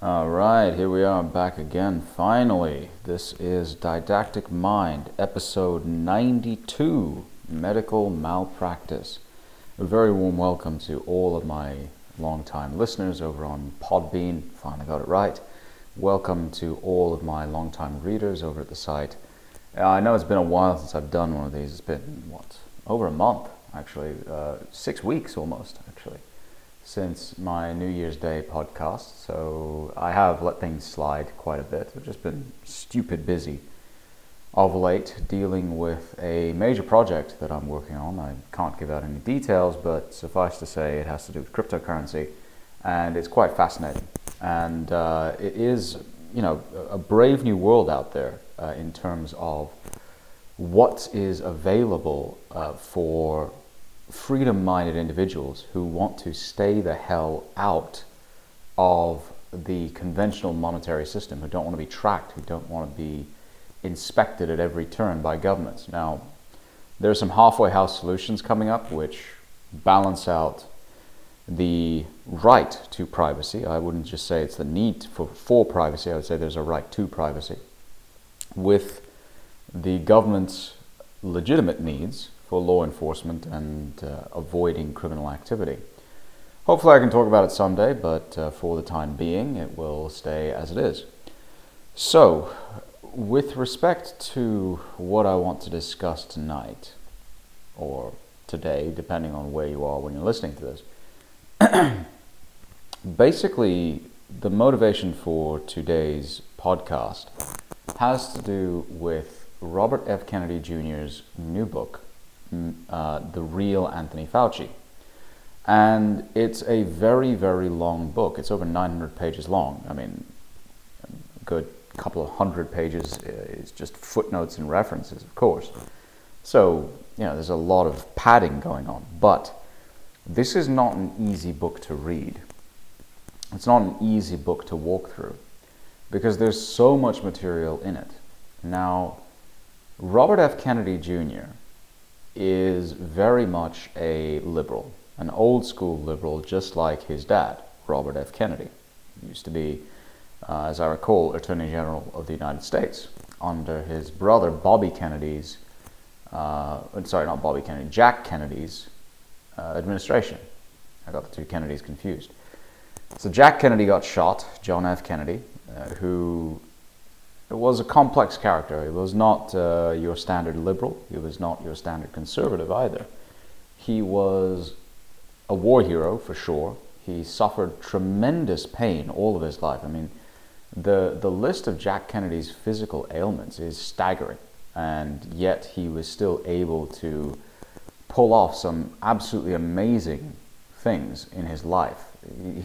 All right, here we are back again. Finally, this is Didactic Mind, episode 92 Medical Malpractice. A very warm welcome to all of my long-time listeners over on Podbean. Finally got it right. Welcome to all of my long-time readers over at the site. Uh, I know it's been a while since I've done one of these. It's been, what, over a month, actually. Uh, six weeks almost, actually since my New Year's Day podcast, so I have let things slide quite a bit. I've just been stupid busy of late dealing with a major project that I'm working on. I can't give out any details, but suffice to say, it has to do with cryptocurrency, and it's quite fascinating. And uh, it is, you know, a brave new world out there uh, in terms of what is available uh, for freedom minded individuals who want to stay the hell out of the conventional monetary system, who don't want to be tracked, who don't want to be inspected at every turn by governments. Now, there are some halfway house solutions coming up which balance out the right to privacy. I wouldn't just say it's the need for, for privacy, I would say there's a right to privacy with the government's legitimate needs for law enforcement and uh, avoiding criminal activity. Hopefully, I can talk about it someday, but uh, for the time being, it will stay as it is. So, with respect to what I want to discuss tonight, or today, depending on where you are when you're listening to this, basically, the motivation for today's podcast has to do with Robert F. Kennedy Jr.'s new book, uh, the real Anthony Fauci. And it's a very, very long book. It's over 900 pages long. I mean, a good couple of hundred pages is just footnotes and references, of course. So, you know, there's a lot of padding going on. But this is not an easy book to read. It's not an easy book to walk through because there's so much material in it. Now, Robert F. Kennedy Jr is very much a liberal, an old school liberal, just like his dad, Robert F. Kennedy. He used to be, uh, as I recall, Attorney General of the United States under his brother Bobby Kennedy's, uh, sorry, not Bobby Kennedy, Jack Kennedy's uh, administration. I got the two Kennedys confused. So Jack Kennedy got shot, John F. Kennedy, uh, who was a complex character. He was not uh, your standard liberal. He was not your standard conservative either. He was a war hero for sure. He suffered tremendous pain all of his life. I mean, the, the list of Jack Kennedy's physical ailments is staggering, and yet he was still able to pull off some absolutely amazing things in his life.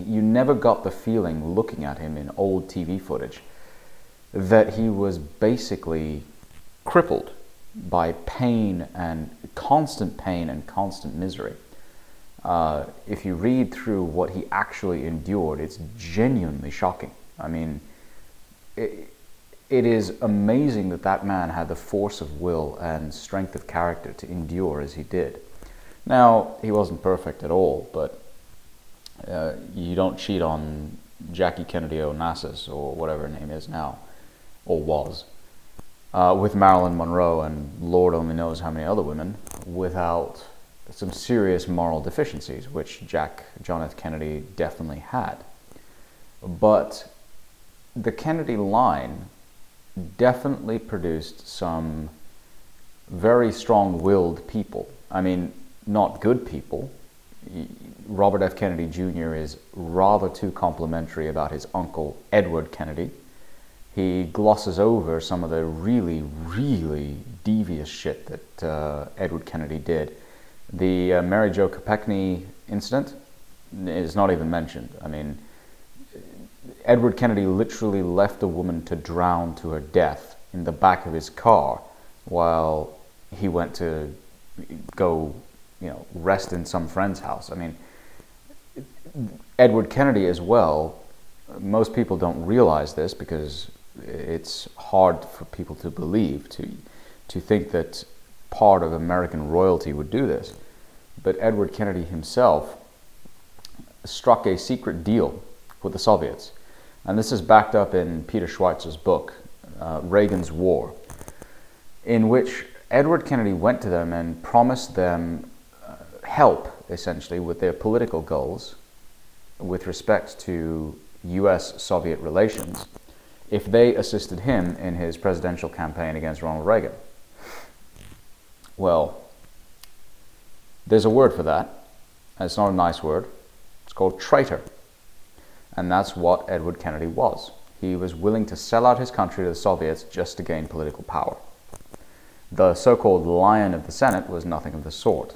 You never got the feeling looking at him in old TV footage that he was basically crippled by pain and constant pain and constant misery. Uh, if you read through what he actually endured, it's genuinely shocking. I mean, it, it is amazing that that man had the force of will and strength of character to endure as he did. Now, he wasn't perfect at all, but uh, you don't cheat on Jackie Kennedy Onassis or whatever her name is now or was, uh, with Marilyn Monroe and Lord only knows how many other women, without some serious moral deficiencies, which Jack John F. Kennedy definitely had. But the Kennedy line definitely produced some very strong willed people. I mean, not good people. Robert F. Kennedy Jr. is rather too complimentary about his uncle Edward Kennedy he glosses over some of the really, really devious shit that uh, Edward Kennedy did. The uh, Mary Jo Kopechne incident is not even mentioned. I mean, Edward Kennedy literally left a woman to drown to her death in the back of his car while he went to go, you know, rest in some friend's house. I mean, Edward Kennedy as well. Most people don't realize this because it's hard for people to believe, to, to think that part of American royalty would do this. But Edward Kennedy himself struck a secret deal with the Soviets. And this is backed up in Peter Schweizer's book, uh, Reagan's War, in which Edward Kennedy went to them and promised them uh, help, essentially, with their political goals with respect to US Soviet relations if they assisted him in his presidential campaign against Ronald Reagan. Well, there's a word for that, and it's not a nice word. It's called traitor. And that's what Edward Kennedy was. He was willing to sell out his country to the Soviets just to gain political power. The so called Lion of the Senate was nothing of the sort.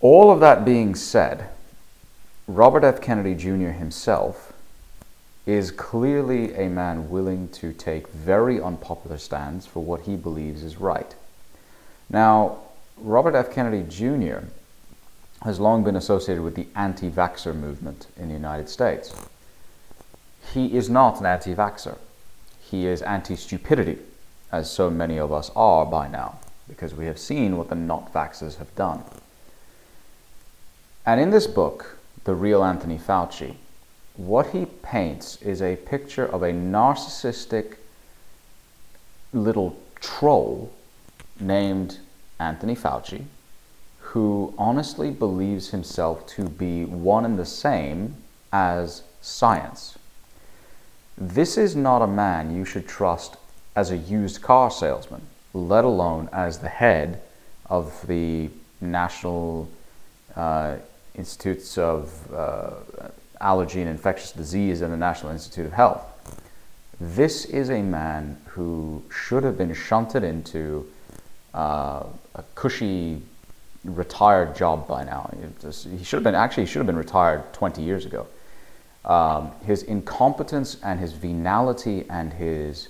All of that being said, Robert F. Kennedy Jr. himself is clearly a man willing to take very unpopular stands for what he believes is right. Now, Robert F. Kennedy Jr. has long been associated with the anti vaxxer movement in the United States. He is not an anti vaxxer, he is anti stupidity, as so many of us are by now, because we have seen what the not vaxxers have done. And in this book, The Real Anthony Fauci, what he paints is a picture of a narcissistic little troll named Anthony Fauci, who honestly believes himself to be one and the same as science. This is not a man you should trust as a used car salesman, let alone as the head of the National uh, Institutes of uh, Allergy and Infectious Disease and the National Institute of Health. This is a man who should have been shunted into uh, a cushy retired job by now. He should have been actually he should have been retired 20 years ago. Um, his incompetence and his venality and his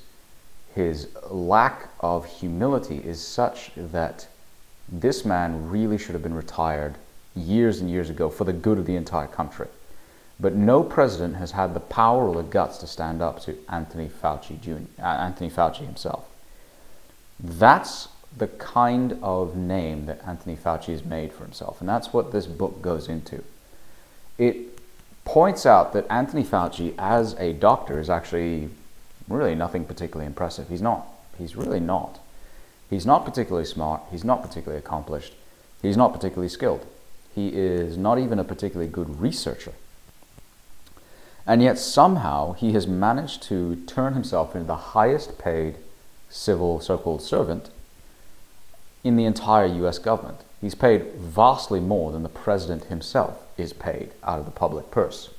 his lack of humility is such that this man really should have been retired years and years ago for the good of the entire country. But no president has had the power or the guts to stand up to Anthony Fauci, Jr., uh, Anthony Fauci himself. That's the kind of name that Anthony Fauci has made for himself, and that's what this book goes into. It points out that Anthony Fauci, as a doctor, is actually really nothing particularly impressive. He's not. He's really not. He's not particularly smart. He's not particularly accomplished. He's not particularly skilled. He is not even a particularly good researcher. And yet somehow he has managed to turn himself into the highest paid civil so called servant in the entire US government. He's paid vastly more than the president himself is paid out of the public purse.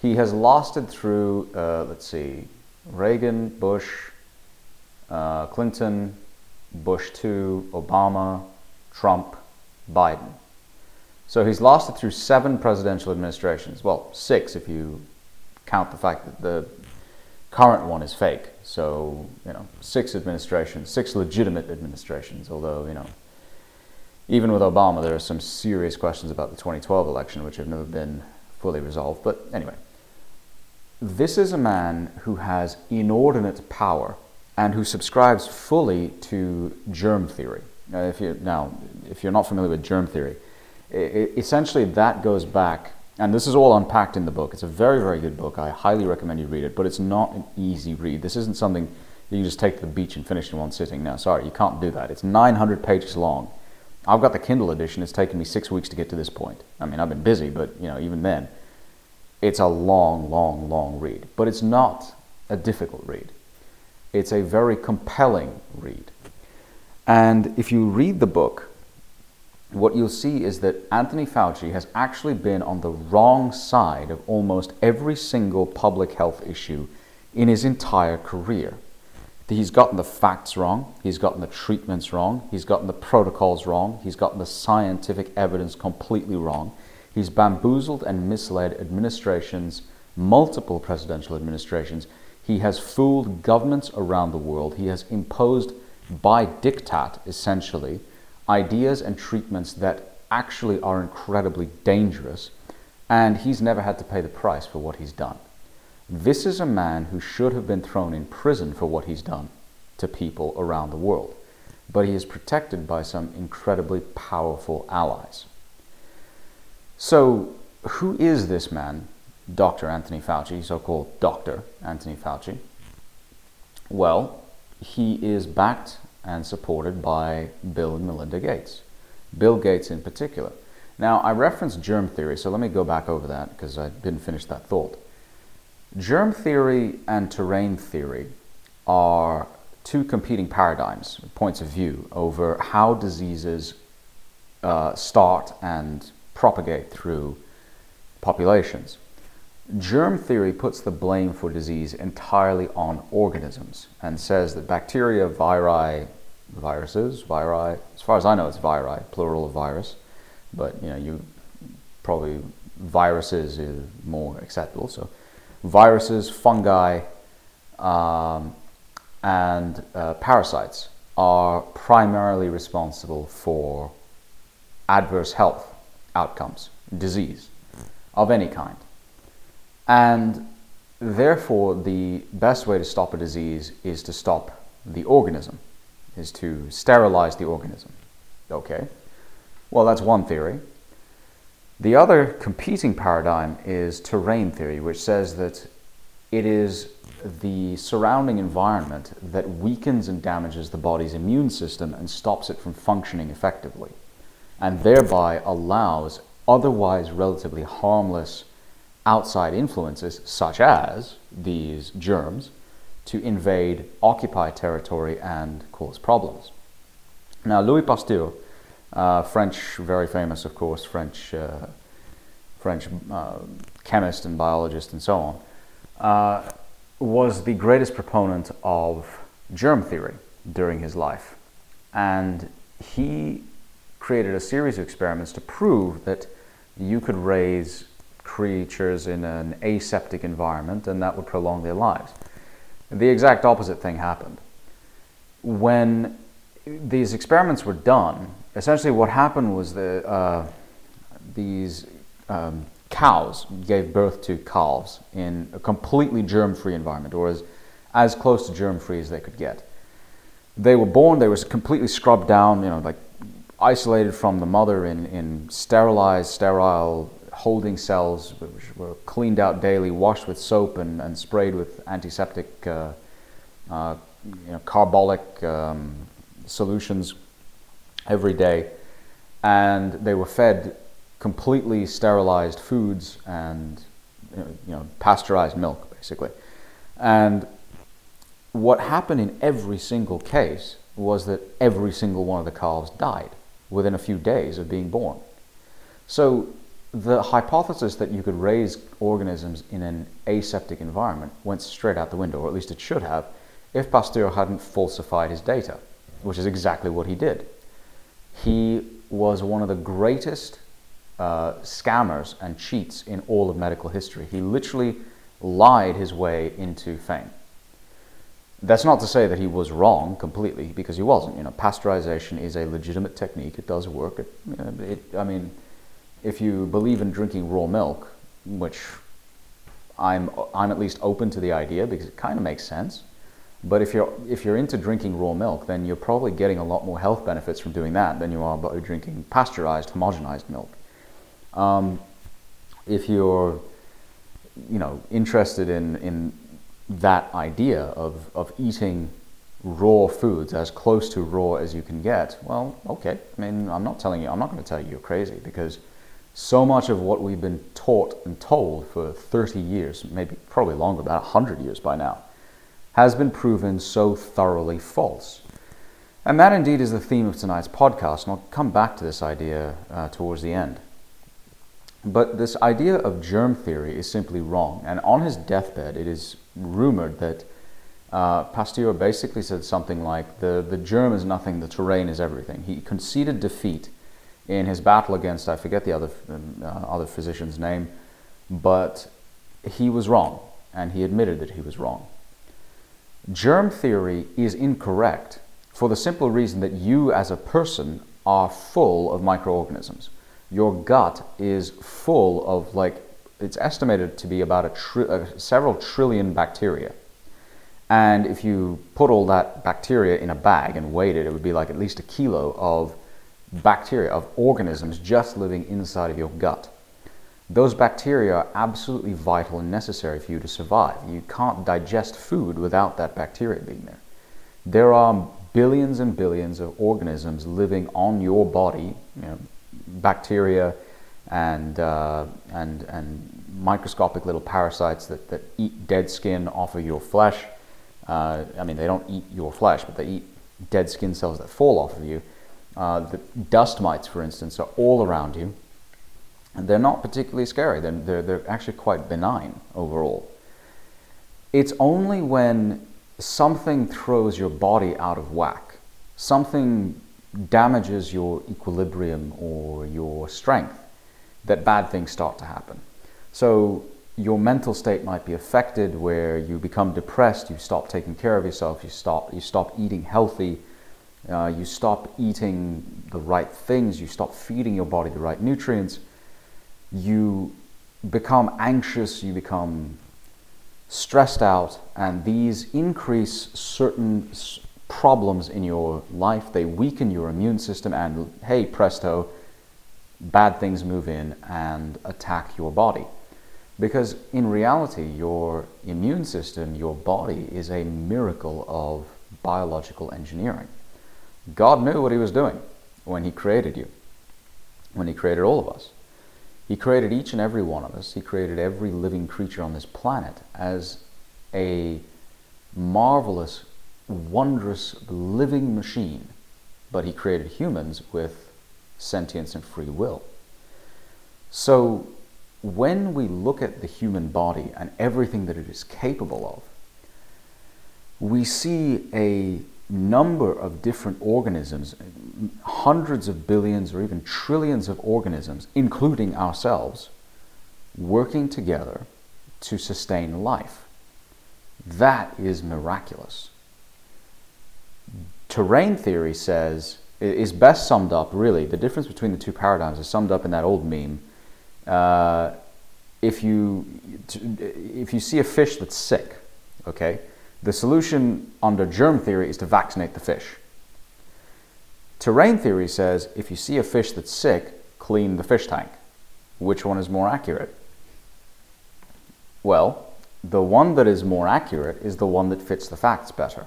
He has lasted through, uh, let's see, Reagan, Bush, uh, Clinton, Bush 2, Obama, Trump, Biden. So he's lasted through seven presidential administrations. Well, six if you count the fact that the current one is fake. So, you know, six administrations, six legitimate administrations, although, you know, even with Obama, there are some serious questions about the 2012 election which have never been fully resolved. But anyway, this is a man who has inordinate power and who subscribes fully to germ theory. Now, if, you, now, if you're not familiar with germ theory, essentially that goes back and this is all unpacked in the book. It's a very, very good book. I highly recommend you read it, but it's not an easy read. This isn't something you just take to the beach and finish in one sitting. Now, sorry, you can't do that. It's 900 pages long. I've got the Kindle edition. It's taken me six weeks to get to this point. I mean, I've been busy, but you know, even then, it's a long, long, long read. But it's not a difficult read. It's a very compelling read. And if you read the book, what you'll see is that Anthony Fauci has actually been on the wrong side of almost every single public health issue in his entire career. He's gotten the facts wrong, he's gotten the treatments wrong, he's gotten the protocols wrong, he's gotten the scientific evidence completely wrong. He's bamboozled and misled administrations, multiple presidential administrations. He has fooled governments around the world. He has imposed by diktat, essentially, ideas and treatments that actually are incredibly dangerous, and he's never had to pay the price for what he's done. This is a man who should have been thrown in prison for what he's done to people around the world, but he is protected by some incredibly powerful allies. So, who is this man Dr. Anthony Fauci, so called Dr. Anthony Fauci? Well, he is backed and supported by Bill and Melinda Gates, Bill Gates in particular. Now, I referenced germ theory, so let me go back over that because I didn't finish that thought. Germ theory and terrain theory are two competing paradigms, points of view over how diseases uh, start and propagate through populations. Germ theory puts the blame for disease entirely on organisms and says that bacteria, viri, viruses, viri, as far as I know, it's viri, plural of virus, but you know, you probably viruses is more acceptable. So, viruses, fungi, um, and uh, parasites are primarily responsible for adverse health outcomes, disease of any kind. And therefore, the best way to stop a disease is to stop the organism, is to sterilize the organism. Okay? Well, that's one theory. The other competing paradigm is terrain theory, which says that it is the surrounding environment that weakens and damages the body's immune system and stops it from functioning effectively, and thereby allows otherwise relatively harmless outside influences, such as these germs, to invade, occupy territory, and cause problems. Now, Louis Pasteur, uh, French, very famous, of course, French, uh, French uh, chemist and biologist, and so on, uh, was the greatest proponent of germ theory during his life. And he created a series of experiments to prove that you could raise creatures in an aseptic environment and that would prolong their lives. The exact opposite thing happened. When these experiments were done, essentially what happened was that uh, these um, cows gave birth to calves in a completely germ free environment, or as, as close to germ free as they could get. They were born, they were completely scrubbed down, you know, like isolated from the mother in, in sterilized, sterile holding cells, which were cleaned out daily, washed with soap, and, and sprayed with antiseptic, uh, uh, you know, carbolic um, solutions every day. And they were fed completely sterilized foods and you know, pasteurized milk, basically. And what happened in every single case was that every single one of the calves died within a few days of being born. So the hypothesis that you could raise organisms in an aseptic environment went straight out the window, or at least it should have, if Pasteur hadn't falsified his data, which is exactly what he did. He was one of the greatest uh, scammers and cheats in all of medical history. He literally lied his way into fame. That's not to say that he was wrong completely, because he wasn't. You know, pasteurization is a legitimate technique. It does work. It, it, I mean, if you believe in drinking raw milk, which I'm, I'm at least open to the idea because it kind of makes sense. But if you're, if you're into drinking raw milk, then you're probably getting a lot more health benefits from doing that than you are by drinking pasteurized, homogenized milk. Um, if you're, you know, interested in, in that idea of, of eating raw foods as close to raw as you can get, well, okay. I mean, I'm not telling you, I'm not going to tell you you're crazy because so much of what we've been taught and told for 30 years, maybe probably longer, about 100 years by now, has been proven so thoroughly false. And that indeed is the theme of tonight's podcast, and I'll come back to this idea uh, towards the end. But this idea of germ theory is simply wrong, and on his deathbed, it is rumored that uh, Pasteur basically said something like the, the germ is nothing, the terrain is everything. He conceded defeat in his battle against, I forget the other, uh, other physician's name, but he was wrong, and he admitted that he was wrong. Germ theory is incorrect for the simple reason that you as a person are full of microorganisms. Your gut is full of like, it's estimated to be about a tri- uh, several trillion bacteria. And if you put all that bacteria in a bag and weighed it, it would be like at least a kilo of bacteria, of organisms just living inside of your gut. those bacteria are absolutely vital and necessary for you to survive. You can't digest food without that bacteria being there. There are billions and billions of organisms living on your body, you know, bacteria and, uh, and, and microscopic little parasites that, that eat dead skin off of your flesh. Uh, I mean, they don't eat your flesh, but they eat dead skin cells that fall off of you. Uh, the dust mites, for instance, are all around you. And they're not particularly scary. They're, they're, they're actually quite benign overall. It's only when something throws your body out of whack, something damages your equilibrium or your strength, that bad things start to happen. So your mental state might be affected where you become depressed, you stop taking care of yourself, you stop, you stop eating healthy, uh, you stop eating the right things, you stop feeding your body the right nutrients, you become anxious, you become stressed out, and these increase certain problems in your life. They weaken your immune system, and hey, presto, bad things move in and attack your body. Because in reality, your immune system, your body, is a miracle of biological engineering. God knew what He was doing when He created you, when He created all of us. He created each and every one of us, He created every living creature on this planet as a marvelous, wondrous living machine. But He created humans with sentience and free will. So, when we look at the human body and everything that it is capable of, we see a number of different organisms, hundreds of billions or even trillions of organisms, including ourselves, working together to sustain life. That is miraculous. Terrain theory says, is best summed up really, the difference between the two paradigms is summed up in that old meme. Uh, if, you, if you see a fish that's sick, okay, the solution under germ theory is to vaccinate the fish. Terrain theory says if you see a fish that's sick, clean the fish tank. Which one is more accurate? Well, the one that is more accurate is the one that fits the facts better.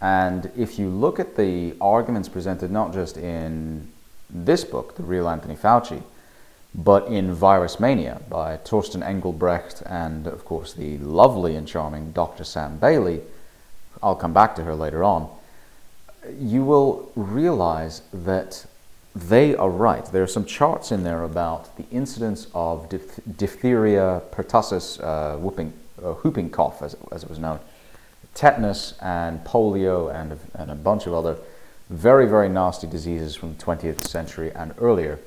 And if you look at the arguments presented not just in this book, The Real Anthony Fauci, but in Virus Mania by Torsten Engelbrecht and, of course, the lovely and charming Dr. Sam Bailey, I'll come back to her later on, you will realize that they are right. There are some charts in there about the incidence of diph- diphtheria, pertussis, uh, whooping, uh, whooping cough, as, as it was known, tetanus, and polio, and, and a bunch of other very, very nasty diseases from the 20th century and earlier.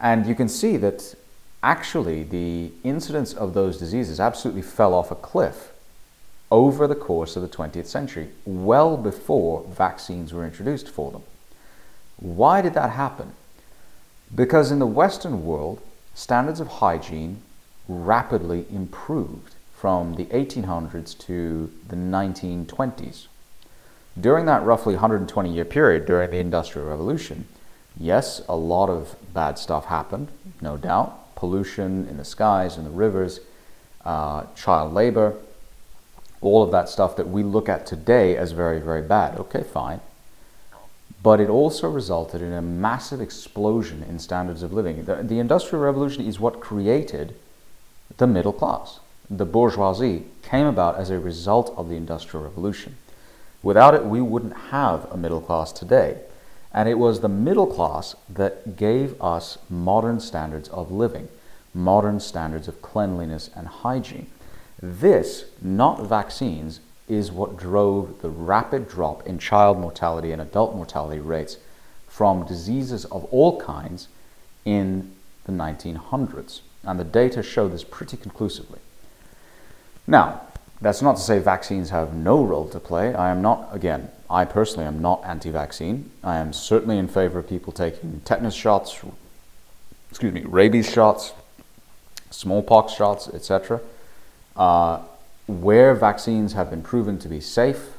And you can see that actually the incidence of those diseases absolutely fell off a cliff over the course of the 20th century, well before vaccines were introduced for them. Why did that happen? Because in the Western world, standards of hygiene rapidly improved from the 1800s to the 1920s. During that roughly 120 year period during the Industrial Revolution, yes, a lot of bad stuff happened, no doubt. Pollution in the skies and the rivers, uh, child labor, all of that stuff that we look at today as very, very bad. Okay, fine. But it also resulted in a massive explosion in standards of living. The, the Industrial Revolution is what created the middle class. The bourgeoisie came about as a result of the Industrial Revolution. Without it, we wouldn't have a middle class today. And it was the middle class that gave us modern standards of living, modern standards of cleanliness and hygiene. This, not vaccines, is what drove the rapid drop in child mortality and adult mortality rates from diseases of all kinds in the 1900s. And the data show this pretty conclusively. Now, that's not to say vaccines have no role to play. I am not, again, I personally am not anti vaccine. I am certainly in favor of people taking tetanus shots, excuse me, rabies shots, smallpox shots, etc. Uh, where vaccines have been proven to be safe,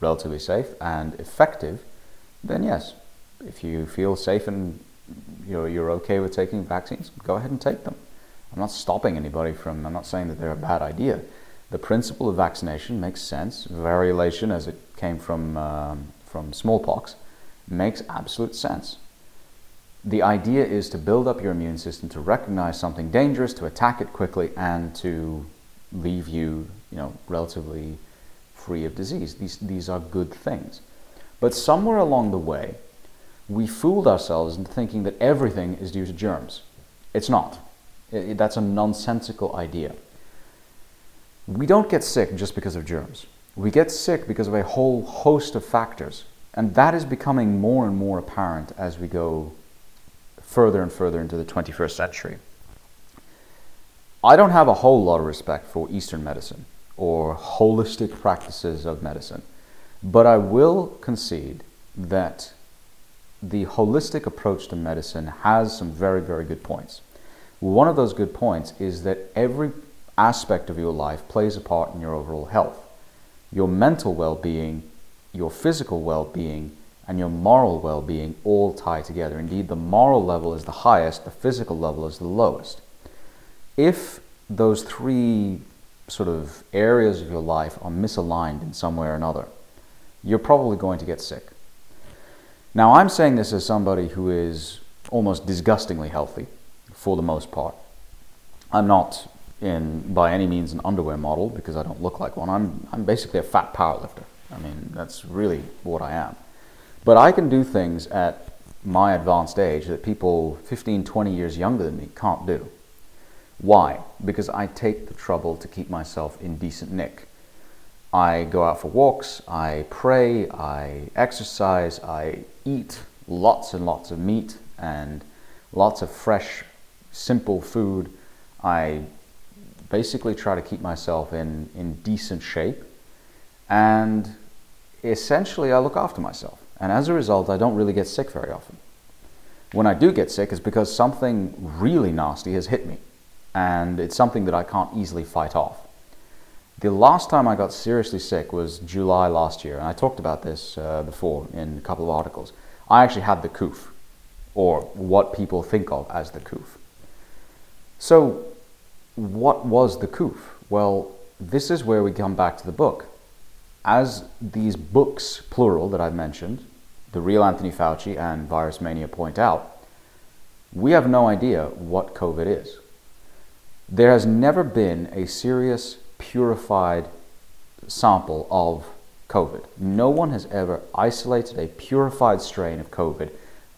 relatively safe, and effective, then yes, if you feel safe and you're, you're okay with taking vaccines, go ahead and take them. I'm not stopping anybody from, I'm not saying that they're a bad idea. The principle of vaccination makes sense. Variolation, as it came from, um, from smallpox, makes absolute sense. The idea is to build up your immune system to recognize something dangerous, to attack it quickly, and to leave you, you know, relatively free of disease. These, these are good things. But somewhere along the way, we fooled ourselves into thinking that everything is due to germs. It's not. It, that's a nonsensical idea. We don't get sick just because of germs. We get sick because of a whole host of factors. And that is becoming more and more apparent as we go further and further into the 21st century. I don't have a whole lot of respect for Eastern medicine or holistic practices of medicine, but I will concede that the holistic approach to medicine has some very, very good points. One of those good points is that every aspect of your life plays a part in your overall health. Your mental well being, your physical well being, and your moral well being all tie together. Indeed, the moral level is the highest, the physical level is the lowest. If those three sort of areas of your life are misaligned in some way or another, you're probably going to get sick. Now, I'm saying this as somebody who is almost disgustingly healthy for the most part. I'm not in by any means an underwear model because I don't look like one. I'm I'm basically a fat powerlifter. I mean, that's really what I am. But I can do things at my advanced age that people 15, 20 years younger than me can't do. Why? Because I take the trouble to keep myself in decent nick. I go out for walks, I pray, I exercise, I eat lots and lots of meat and lots of fresh, simple food. I basically try to keep myself in, in decent shape and essentially I look after myself. And as a result, I don't really get sick very often. When I do get sick, it's because something really nasty has hit me and it's something that I can't easily fight off. The last time I got seriously sick was July last year, and I talked about this uh, before in a couple of articles. I actually had the coof, or what people think of as the coof. So, what was the coof? Well, this is where we come back to the book. As these books, plural, that I've mentioned, the real Anthony Fauci and Virus Mania point out, we have no idea what COVID is. There has never been a serious purified sample of COVID. No one has ever isolated a purified strain of COVID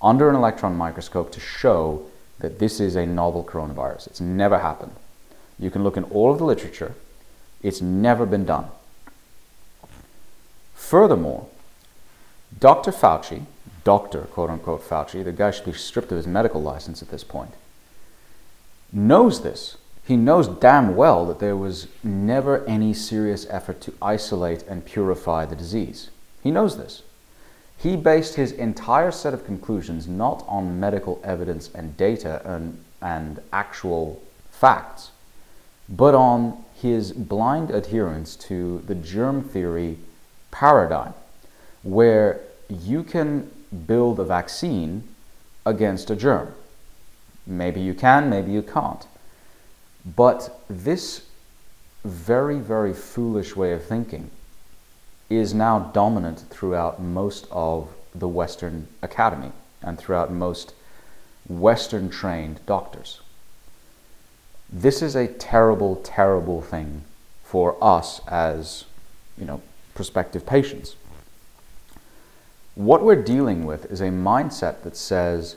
under an electron microscope to show that this is a novel coronavirus. It's never happened. You can look in all of the literature, it's never been done. Furthermore, Dr. Fauci, Dr. quote unquote Fauci, the guy should be stripped of his medical license at this point, knows this he knows damn well that there was never any serious effort to isolate and purify the disease. He knows this. He based his entire set of conclusions not on medical evidence and data and, and actual facts, but on his blind adherence to the germ theory paradigm, where you can build a vaccine against a germ. Maybe you can, maybe you can't. But this very, very foolish way of thinking is now dominant throughout most of the Western academy and throughout most Western trained doctors. This is a terrible, terrible thing for us as, you know, prospective patients. What we're dealing with is a mindset that says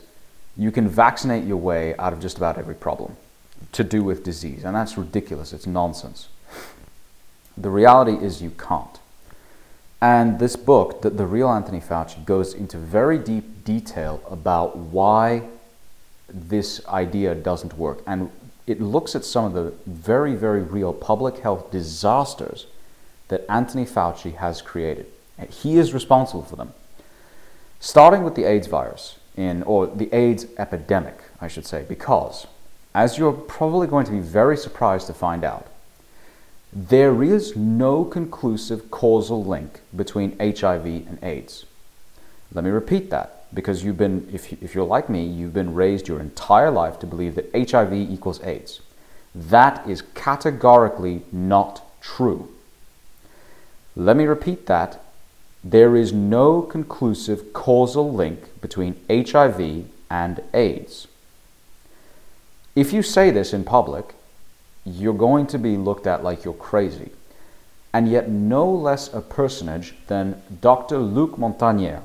you can vaccinate your way out of just about every problem to do with disease. And that's ridiculous. It's nonsense. The reality is you can't. And this book, the, the Real Anthony Fauci, goes into very deep detail about why this idea doesn't work. And it looks at some of the very, very real public health disasters that Anthony Fauci has created. He is responsible for them. Starting with the AIDS virus, in, or the AIDS epidemic, I should say, because as you're probably going to be very surprised to find out, there is no conclusive causal link between HIV and AIDS. Let me repeat that because you've been, if, if you're like me, you've been raised your entire life to believe that HIV equals AIDS. That is categorically not true. Let me repeat that. There is no conclusive causal link between HIV and AIDS. If you say this in public, you're going to be looked at like you're crazy. And yet, no less a personage than Dr. Luc Montagnier,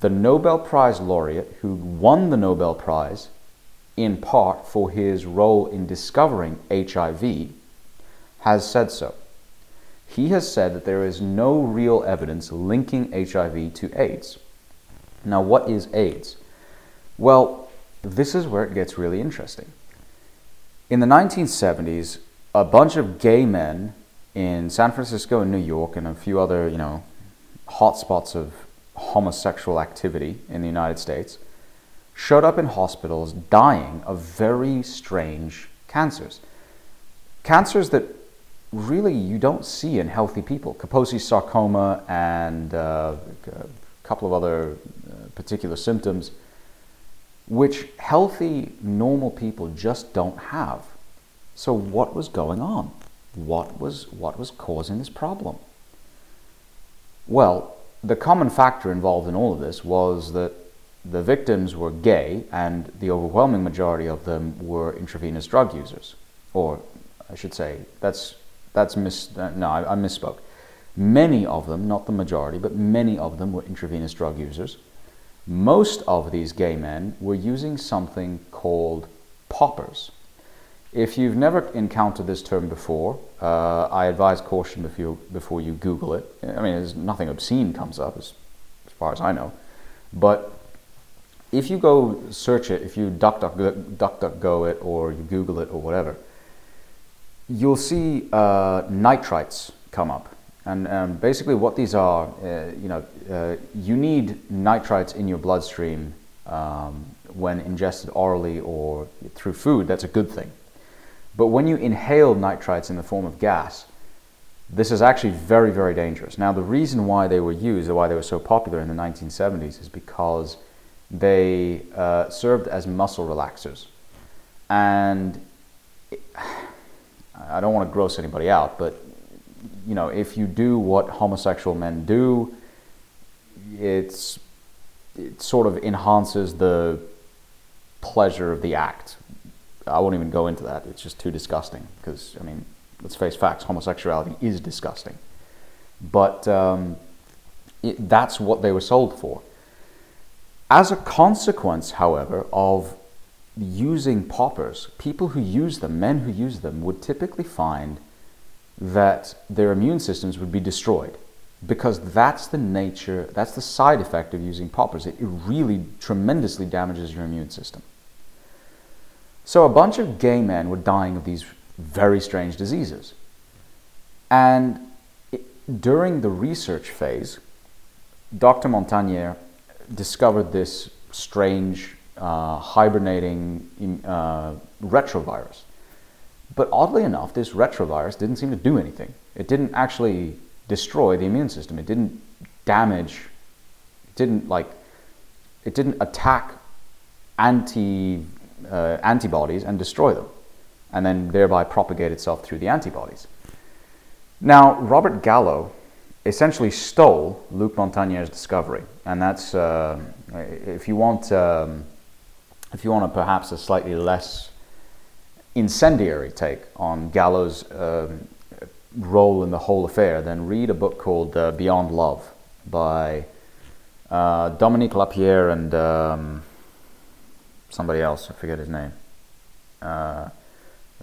the Nobel Prize laureate who won the Nobel Prize in part for his role in discovering HIV, has said so. He has said that there is no real evidence linking HIV to AIDS. Now, what is AIDS? Well, this is where it gets really interesting. In the 1970s, a bunch of gay men in San Francisco and New York and a few other, you know, hotspots of homosexual activity in the United States showed up in hospitals dying of very strange cancers. Cancers that really you don't see in healthy people. Kaposi sarcoma and uh, a couple of other uh, particular symptoms which healthy, normal people just don't have. So, what was going on? What was, what was causing this problem? Well, the common factor involved in all of this was that the victims were gay, and the overwhelming majority of them were intravenous drug users. Or, I should say, that's, that's mis- no, I, I misspoke. Many of them, not the majority, but many of them were intravenous drug users most of these gay men were using something called poppers. If you've never encountered this term before, uh, I advise caution before before you Google it. I mean, there's nothing obscene comes up as, as far as I know. But if you go search it, if you duck, duck, duck, duck go it or you Google it or whatever, you'll see uh, nitrites come up. And um, basically, what these are, uh, you know, uh, you need nitrites in your bloodstream um, when ingested orally or through food. That's a good thing. But when you inhale nitrites in the form of gas, this is actually very, very dangerous. Now, the reason why they were used, or why they were so popular in the 1970s, is because they uh, served as muscle relaxers. And it, I don't want to gross anybody out, but you know, if you do what homosexual men do, it's it sort of enhances the pleasure of the act. I won't even go into that. It's just too disgusting. Because I mean, let's face facts: homosexuality is disgusting. But um, it, that's what they were sold for. As a consequence, however, of using poppers, people who use them, men who use them, would typically find that their immune systems would be destroyed because that's the nature, that's the side effect of using poppers. It, really tremendously damages your immune system. So a bunch of gay men were dying of these very strange diseases. And it, during the research phase, Dr. Montagnier discovered this strange uh, hibernating uh, retrovirus. But oddly enough, this retrovirus didn't seem to do anything. It didn't actually destroy the immune system. It didn't damage, it didn't like, it didn't attack anti, uh, antibodies and destroy them, and then thereby propagate itself through the antibodies. Now, Robert Gallo essentially stole Luc Montagnier's discovery, and that's uh, if you want, um, if you want a, perhaps a slightly less incendiary take on Gallo's um, role in the whole affair, then read a book called uh, Beyond Love by uh, Dominique Lapierre and um, somebody else. I forget his name. Uh,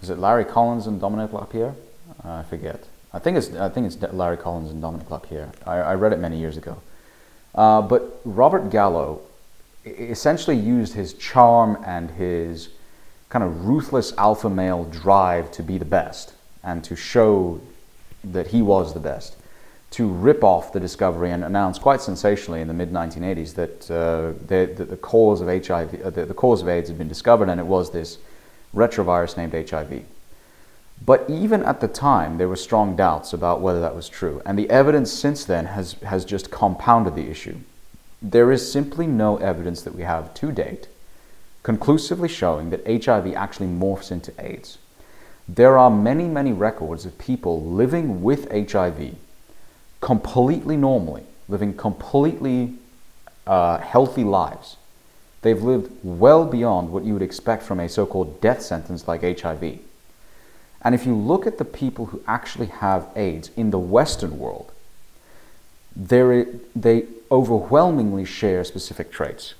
is it Larry Collins and Dominique Lapierre? I forget. I think it's I think it's Larry Collins and Dominique Lapierre. I, I read it many years ago. Uh, but Robert Gallo essentially used his charm and his kind of ruthless alpha male drive to be the best and to show that he was the best, to rip off the discovery and announce quite sensationally in the mid 1980s that, uh, the, the, the, cause of HIV, uh, the, the cause of AIDS had been discovered, and it was this retrovirus named HIV. But even at the time, there were strong doubts about whether that was true, and the evidence since then has, has just compounded the issue. There is simply no evidence that we have to date conclusively showing that HIV actually morphs into AIDS. There are many, many records of people living with HIV completely normally, living completely uh, healthy lives. They've lived well beyond what you would expect from a so called death sentence like HIV. And if you look at the people who actually have AIDS in the Western world, they overwhelmingly share specific traits.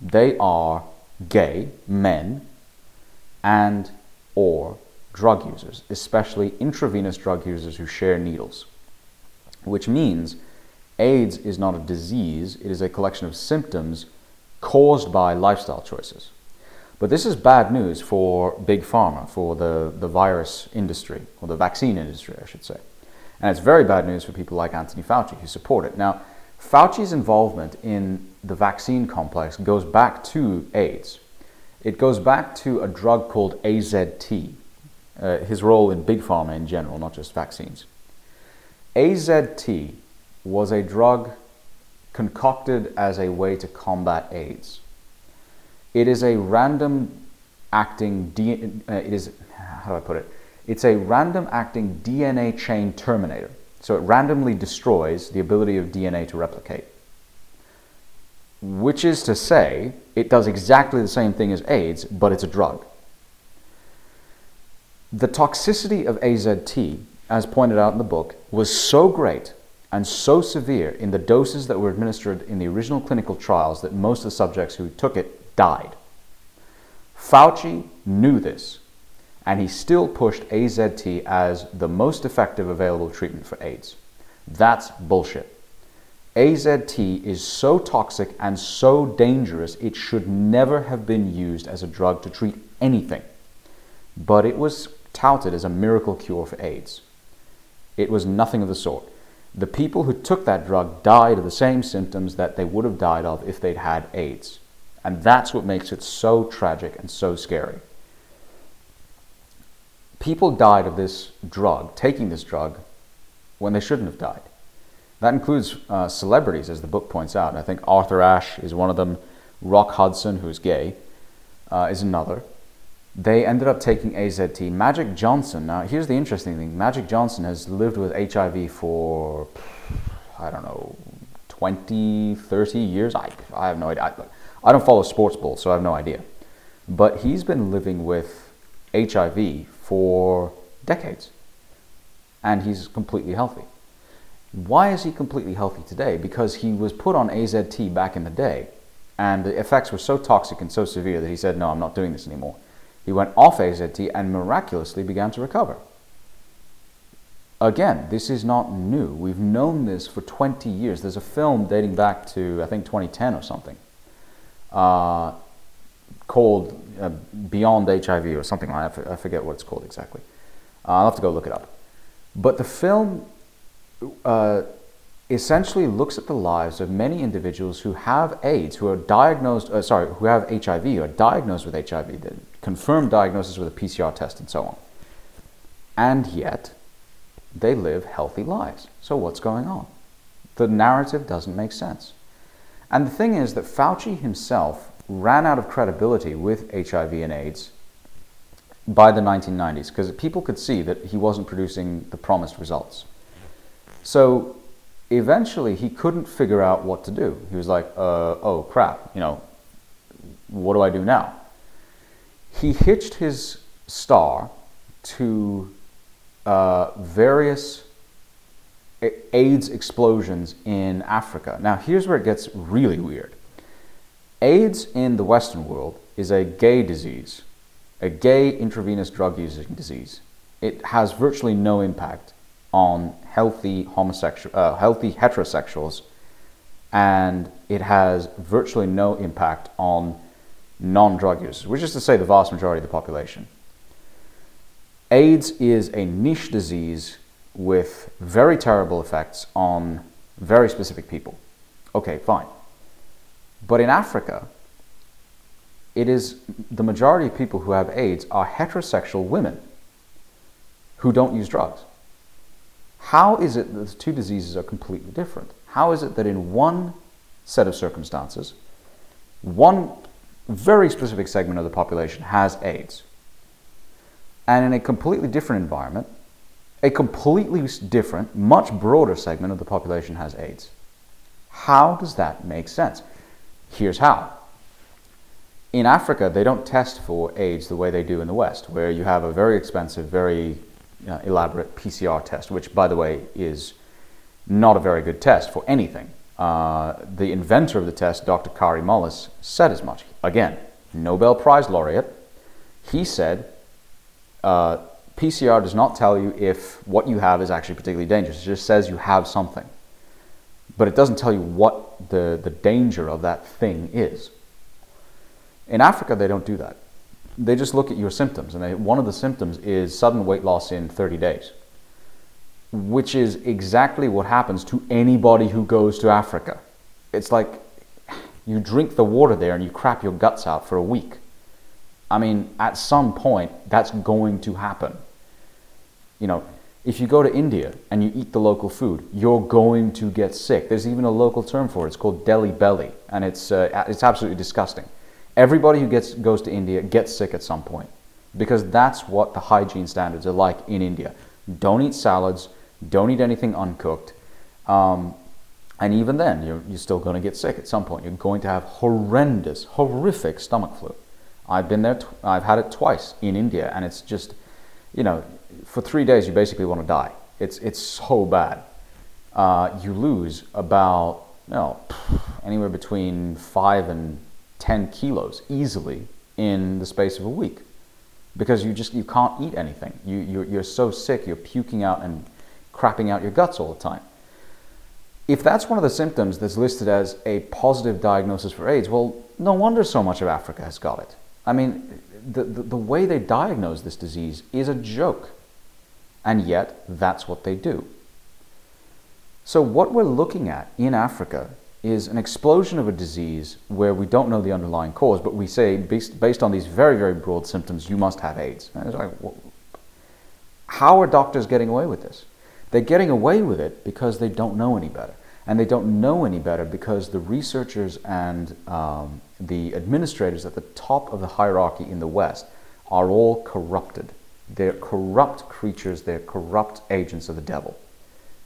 They are gay men and or drug users, especially intravenous drug users who share needles which means AIDS is not a disease, it is a collection of symptoms caused by lifestyle choices. But this is bad news for big pharma, for the, the virus industry, or the vaccine industry, I should say. And it's very bad news for people like Anthony Fauci who support it. Now, Fauci's involvement in the vaccine complex goes back to AIDS. It goes back to a drug called AZT, uh, his role in big pharma in general, not just vaccines. AZT was a drug concocted as a way to combat AIDS. It is a random acting, uh, it is, how do I put it? It's a random acting DNA chain terminator. So it randomly destroys the ability of DNA to replicate. Which is to say, it does exactly the same thing as AIDS, but it's a drug. The toxicity of AZT as pointed out in the book, was so great and so severe in the doses that were administered in the original clinical trials that most of the subjects who took it died. Fauci knew this, and he still pushed AZT as the most effective available treatment for AIDS. That's bullshit. AZT is so toxic and so dangerous, it should never have been used as a drug to treat anything. But it was touted as a miracle cure for AIDS. It was nothing of the sort. The people who took that drug died of the same symptoms that they would have died of if they'd had AIDS. And that's what makes it so tragic and so scary. People died of this drug, taking this drug, when they shouldn't have died. That includes uh, celebrities, as the book points out. I think Arthur Ashe is one of them. Rock Hudson, who's gay, uh, is another they ended up taking AZT. Magic Johnson, now here's the interesting thing Magic Johnson has lived with HIV for, I don't know, 20, 30 years. I, I have no idea. I, I don't follow sports balls, so I have no idea. But he's been living with HIV for decades, and he's completely healthy. Why is he completely healthy today? Because he was put on AZT back in the day, and the effects were so toxic and so severe that he said, No, I'm not doing this anymore. He went off AZT and miraculously began to recover. Again, this is not new. We've known this for 20 years. There's a film dating back to, I think, 2010 or something, uh, called uh, Beyond HIV or something like that. I forget what it's called exactly. Uh, I'll have to go look it up. But the film uh, essentially looks at the lives of many individuals who have AIDS, who are diagnosed, uh, sorry, who have HIV, who are diagnosed with HIV, confirmed diagnosis with a PCR test, and so on. And yet, they live healthy lives. So, what's going on? The narrative doesn't make sense. And the thing is that Fauci himself ran out of credibility with HIV and AIDS by the 1990s because people could see that he wasn't producing the promised results. So eventually he couldn't figure out what to do. He was like, uh, oh crap, you know, what do I do now? He hitched his star to uh, various AIDS explosions in Africa. Now, here's where it gets really weird. AIDS in the Western world is a gay disease, a gay intravenous drug using disease. It has virtually no impact on healthy homosexual, uh, healthy heterosexuals, and it has virtually no impact on non drug users, which is to say the vast majority of the population. AIDS is a niche disease with very terrible effects on very specific people. Okay, fine. But in Africa, it is the majority of people who have AIDS are heterosexual women who don't use drugs. How is it that the two diseases are completely different? How is it that in one set of circumstances, one very specific segment of the population has AIDS. And in a completely different environment, a completely different, much broader segment of the population has AIDS. How does that make sense? Here's how. In Africa, they don't test for AIDS the way they do in the West, where you have a very expensive, very uh, elaborate PCR test, which, by the way, is not a very good test for anything. Uh, the inventor of the test, Dr. Kary Mullis, said as much. Again, Nobel Prize laureate. He said uh, PCR does not tell you if what you have is actually particularly dangerous. It just says you have something. But it doesn't tell you what the, the danger of that thing is. In Africa, they don't do that. They just look at your symptoms, and they, one of the symptoms is sudden weight loss in 30 days, which is exactly what happens to anybody who goes to Africa. It's like you drink the water there and you crap your guts out for a week. I mean, at some point, that's going to happen. You know, if you go to India and you eat the local food, you're going to get sick. There's even a local term for it. It's called Delhi belly, and it's uh, it's absolutely disgusting. Everybody who gets goes to India gets sick at some point because that's what the hygiene standards are like in India. Don't eat salads. Don't eat anything uncooked. Um, and even then, you're, you're still going to get sick at some point. You're going to have horrendous, horrific stomach flu. I've been there. I've had it twice in India, and it's just, you know, for three days you basically want to die. It's it's so bad. Uh, you lose about you know, anywhere between five and ten kilos easily in the space of a week because you just you can't eat anything. You you're, you're so sick. You're puking out and crapping out your guts all the time. If that's one of the symptoms that's listed as a positive diagnosis for AIDS, well, no wonder so much of Africa has got it. I mean, the, the, the way they diagnose this disease is a joke. And yet, that's what they do. So, what we're looking at in Africa is an explosion of a disease where we don't know the underlying cause, but we say, based, based on these very, very broad symptoms, you must have AIDS. Like, how are doctors getting away with this? They're getting away with it because they don't know any better. And they don't know any better because the researchers and um, the administrators at the top of the hierarchy in the West are all corrupted. They're corrupt creatures, they're corrupt agents of the devil.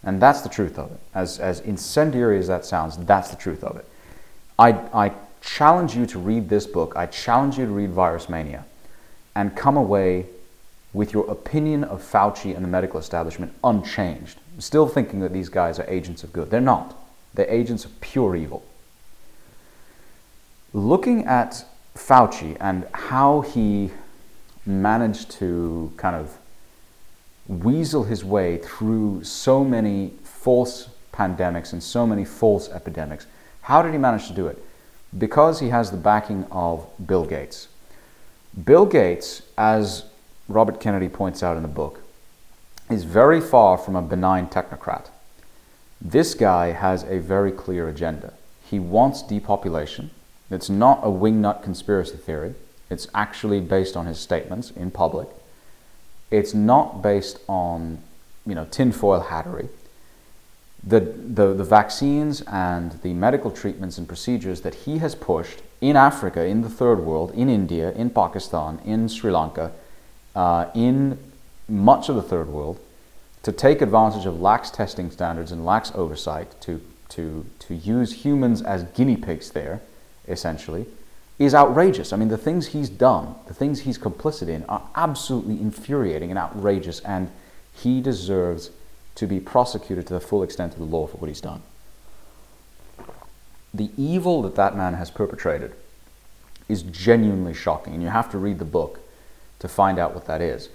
And that's the truth of it. As, as incendiary as that sounds, that's the truth of it. I, I challenge you to read this book. I challenge you to read Virus Mania and come away with your opinion of Fauci and the medical establishment unchanged. Still thinking that these guys are agents of good. They're not. They're agents of pure evil. Looking at Fauci and how he managed to kind of weasel his way through so many false pandemics and so many false epidemics. How did he manage to do it? Because he has the backing of Bill Gates. Bill Gates, as Robert Kennedy points out in the book, is very far from a benign technocrat. This guy has a very clear agenda. He wants depopulation. It's not a wingnut conspiracy theory. It's actually based on his statements in public. It's not based on, you know, tinfoil hattery. The, the, the vaccines and the medical treatments and procedures that he has pushed in Africa, in the third world, in India, in Pakistan, in Sri Lanka, uh, in much of the third world, to take advantage of lax testing standards and lax oversight, to, to, to use humans as guinea pigs there, essentially, is outrageous. I mean, the things he's done, the things he's complicit in, are absolutely infuriating and outrageous, and he deserves to be prosecuted to the full extent of the law for what he's done. The evil that that man has perpetrated is genuinely shocking, and you have to read the book to find out what that is.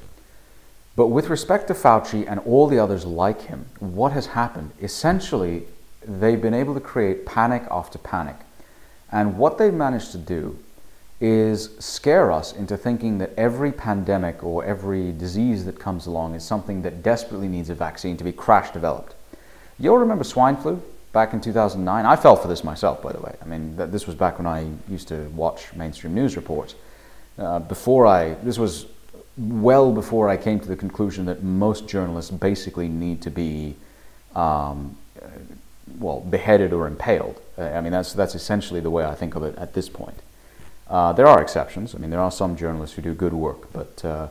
But with respect to Fauci and all the others like him, what has happened? Essentially, they've been able to create panic after panic and what they've managed to do is scare us into thinking that every pandemic or every disease that comes along is something that desperately needs a vaccine to be crash developed. You'll remember swine flu back in 2009. I fell for this myself, by the way. I mean, this was back when I used to watch mainstream news reports. Uh, before I, this was well before I came to the conclusion that most journalists basically need to be, um, well, beheaded or impaled. Uh, I mean, that's, that's essentially the way I think of it at this point. Uh, there are exceptions. I mean, there are some journalists who do good work, but uh,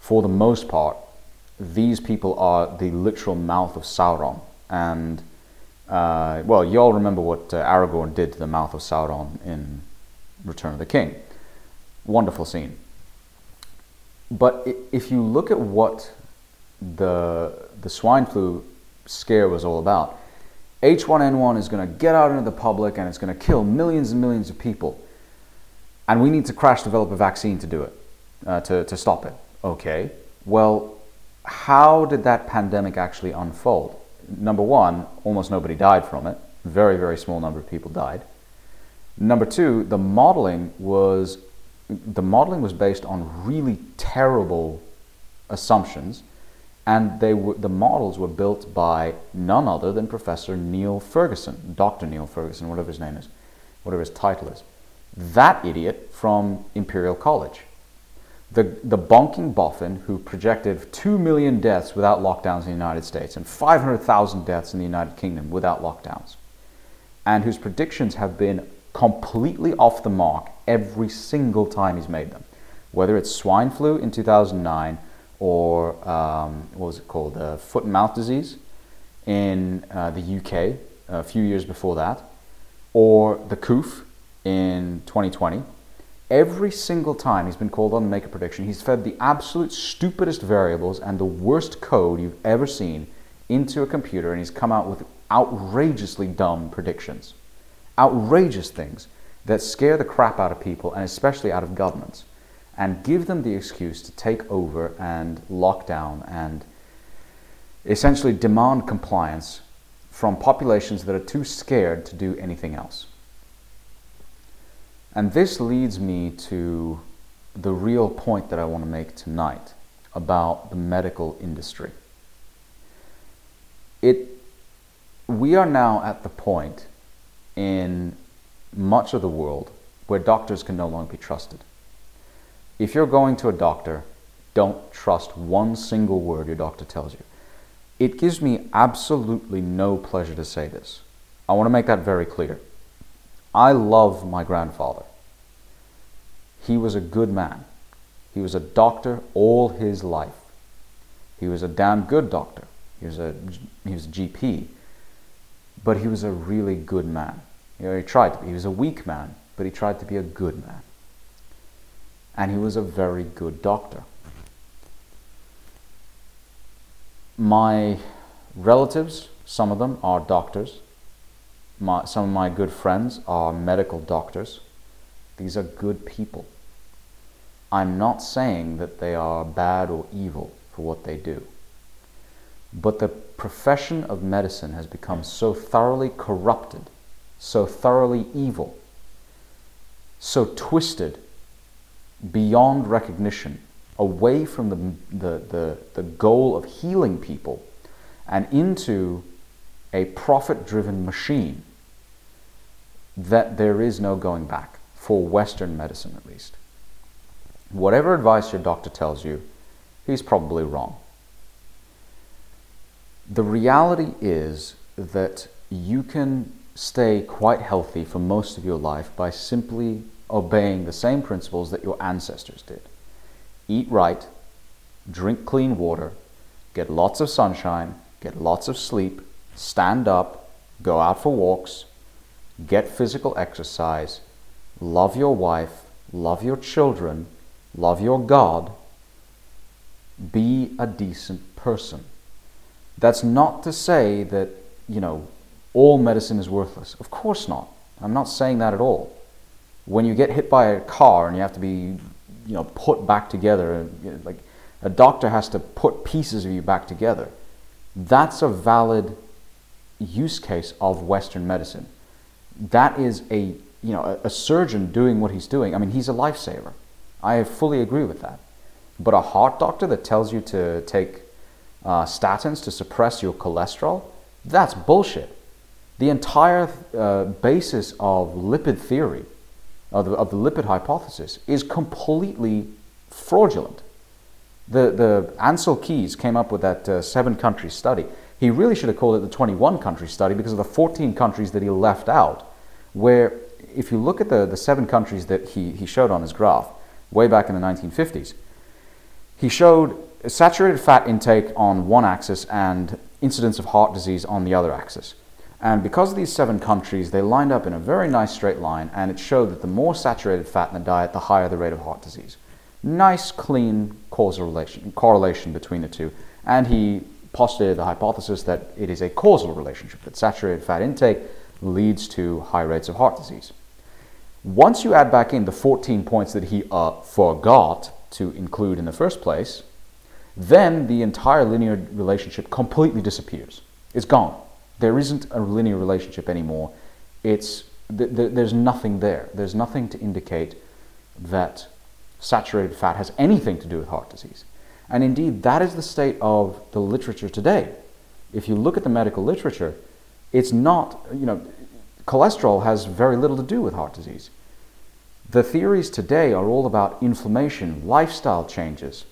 for the most part, these people are the literal mouth of Sauron. And, uh, well, you all remember what uh, Aragorn did to the mouth of Sauron in Return of the King. Wonderful scene. But if you look at what the, the swine flu scare was all about, H1N1 is going to get out into the public and it's going to kill millions and millions of people. And we need to crash develop a vaccine to do it, uh, to, to stop it. Okay. Well, how did that pandemic actually unfold? Number one, almost nobody died from it. Very, very small number of people died. Number two, the modeling was the modeling was based on really terrible assumptions, and they were, the models were built by none other than Professor Neil Ferguson, Dr. Neil Ferguson, whatever his name is, whatever his title is. That idiot from Imperial College. The, the bonking boffin who projected 2 million deaths without lockdowns in the United States and 500,000 deaths in the United Kingdom without lockdowns, and whose predictions have been completely off the mark every single time he's made them. Whether it's swine flu in 2009 or um, what was it called, uh, foot and mouth disease in uh, the UK a few years before that, or the COOF in 2020. Every single time he's been called on to make a prediction, he's fed the absolute stupidest variables and the worst code you've ever seen into a computer, and he's come out with outrageously dumb predictions outrageous things that scare the crap out of people and especially out of governments and give them the excuse to take over and lock down and essentially demand compliance from populations that are too scared to do anything else. And this leads me to the real point that I want to make tonight about the medical industry. It, we are now at the point in much of the world where doctors can no longer be trusted. If you're going to a doctor, don't trust one single word your doctor tells you. It gives me absolutely no pleasure to say this. I want to make that very clear. I love my grandfather. He was a good man. He was a doctor all his life. He was a damn good doctor. He was a, he was a GP. But he was a really good man. You know, he tried to be. He was a weak man, but he tried to be a good man. And he was a very good doctor. My relatives, some of them are doctors. My, some of my good friends are medical doctors. These are good people. I'm not saying that they are bad or evil for what they do. But the profession of medicine has become so thoroughly corrupted so thoroughly evil, so twisted beyond recognition, away from the, the, the, the goal of healing people and into a profit driven machine that there is no going back, for Western medicine at least. Whatever advice your doctor tells you, he's probably wrong. The reality is that you can stay quite healthy for most of your life by simply obeying the same principles that your ancestors did. Eat right, drink clean water, get lots of sunshine, get lots of sleep, stand up, go out for walks, get physical exercise, love your wife, love your children, love your God, be a decent person. That's not to say that, you know, all medicine is worthless. Of course not. I'm not saying that at all. When you get hit by a car and you have to be, you know, put back together, like a doctor has to put pieces of you back together, that's a valid use case of Western medicine. That is a, you know, a, a surgeon doing what he's doing. I mean, he's a lifesaver. I fully agree with that. But a heart doctor that tells you to take uh, statins to suppress your cholesterol, that's bullshit the entire uh, basis of lipid theory, of the, of the lipid hypothesis, is completely fraudulent. The, the Ancel Keys came up with that uh, seven country study. He really should have called it the 21 country study because of the 14 countries that he left out. Where, if you look at the, the seven countries that he, he showed on his graph way back in the 1950s, He showed saturated fat intake on one axis and incidence of heart disease on the other axis. And because of these seven countries, they lined up in a very nice straight line, and it showed that the more saturated fat in the diet, the higher the rate of heart disease. Nice, clean causal relation, correlation between the two. And he postulated the hypothesis that it is a causal relationship, that saturated fat intake leads to high rates of heart disease. Once you add back in the 14 points that he uh, forgot to include in the first place, then the entire linear relationship completely disappears. It's gone. There isn't a linear relationship anymore. It's, th- th- there's nothing there. There's nothing to indicate that saturated fat has anything to do with heart disease. And indeed, that is the state of the literature today. If you look at the medical literature, it's not, you know, cholesterol has very little to do with heart disease. The theories today are all about inflammation, lifestyle changes,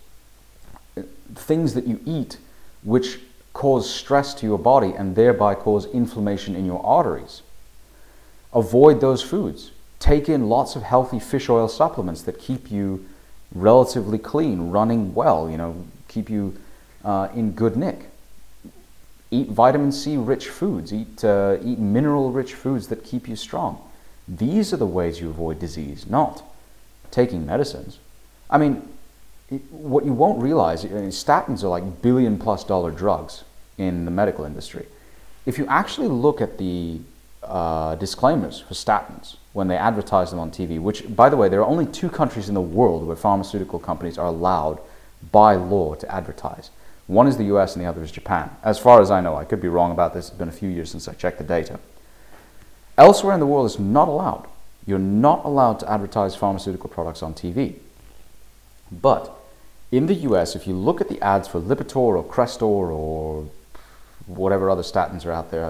uh, things that you eat which cause stress to your body and thereby cause inflammation in your arteries. Avoid those foods. Take in lots of healthy fish oil supplements that keep you relatively clean, running well, you know, keep you uh, in good nick. Eat vitamin C rich foods, eat, uh, eat mineral rich foods that keep you strong. These are the ways you avoid disease, not taking medicines. I mean, what you won't realize, statins are like billion plus dollar drugs in the medical industry. If you actually look at the uh, disclaimers for statins when they advertise them on TV, which, by the way, there are only two countries in the world where pharmaceutical companies are allowed by law to advertise. One is the US and the other is Japan. As far as I know, I could be wrong about this, it's been a few years since I checked the data. Elsewhere in the world, it's not allowed. You're not allowed to advertise pharmaceutical products on TV. But in the US, if you look at the ads for Lipitor or Crestor or whatever other statins are out there,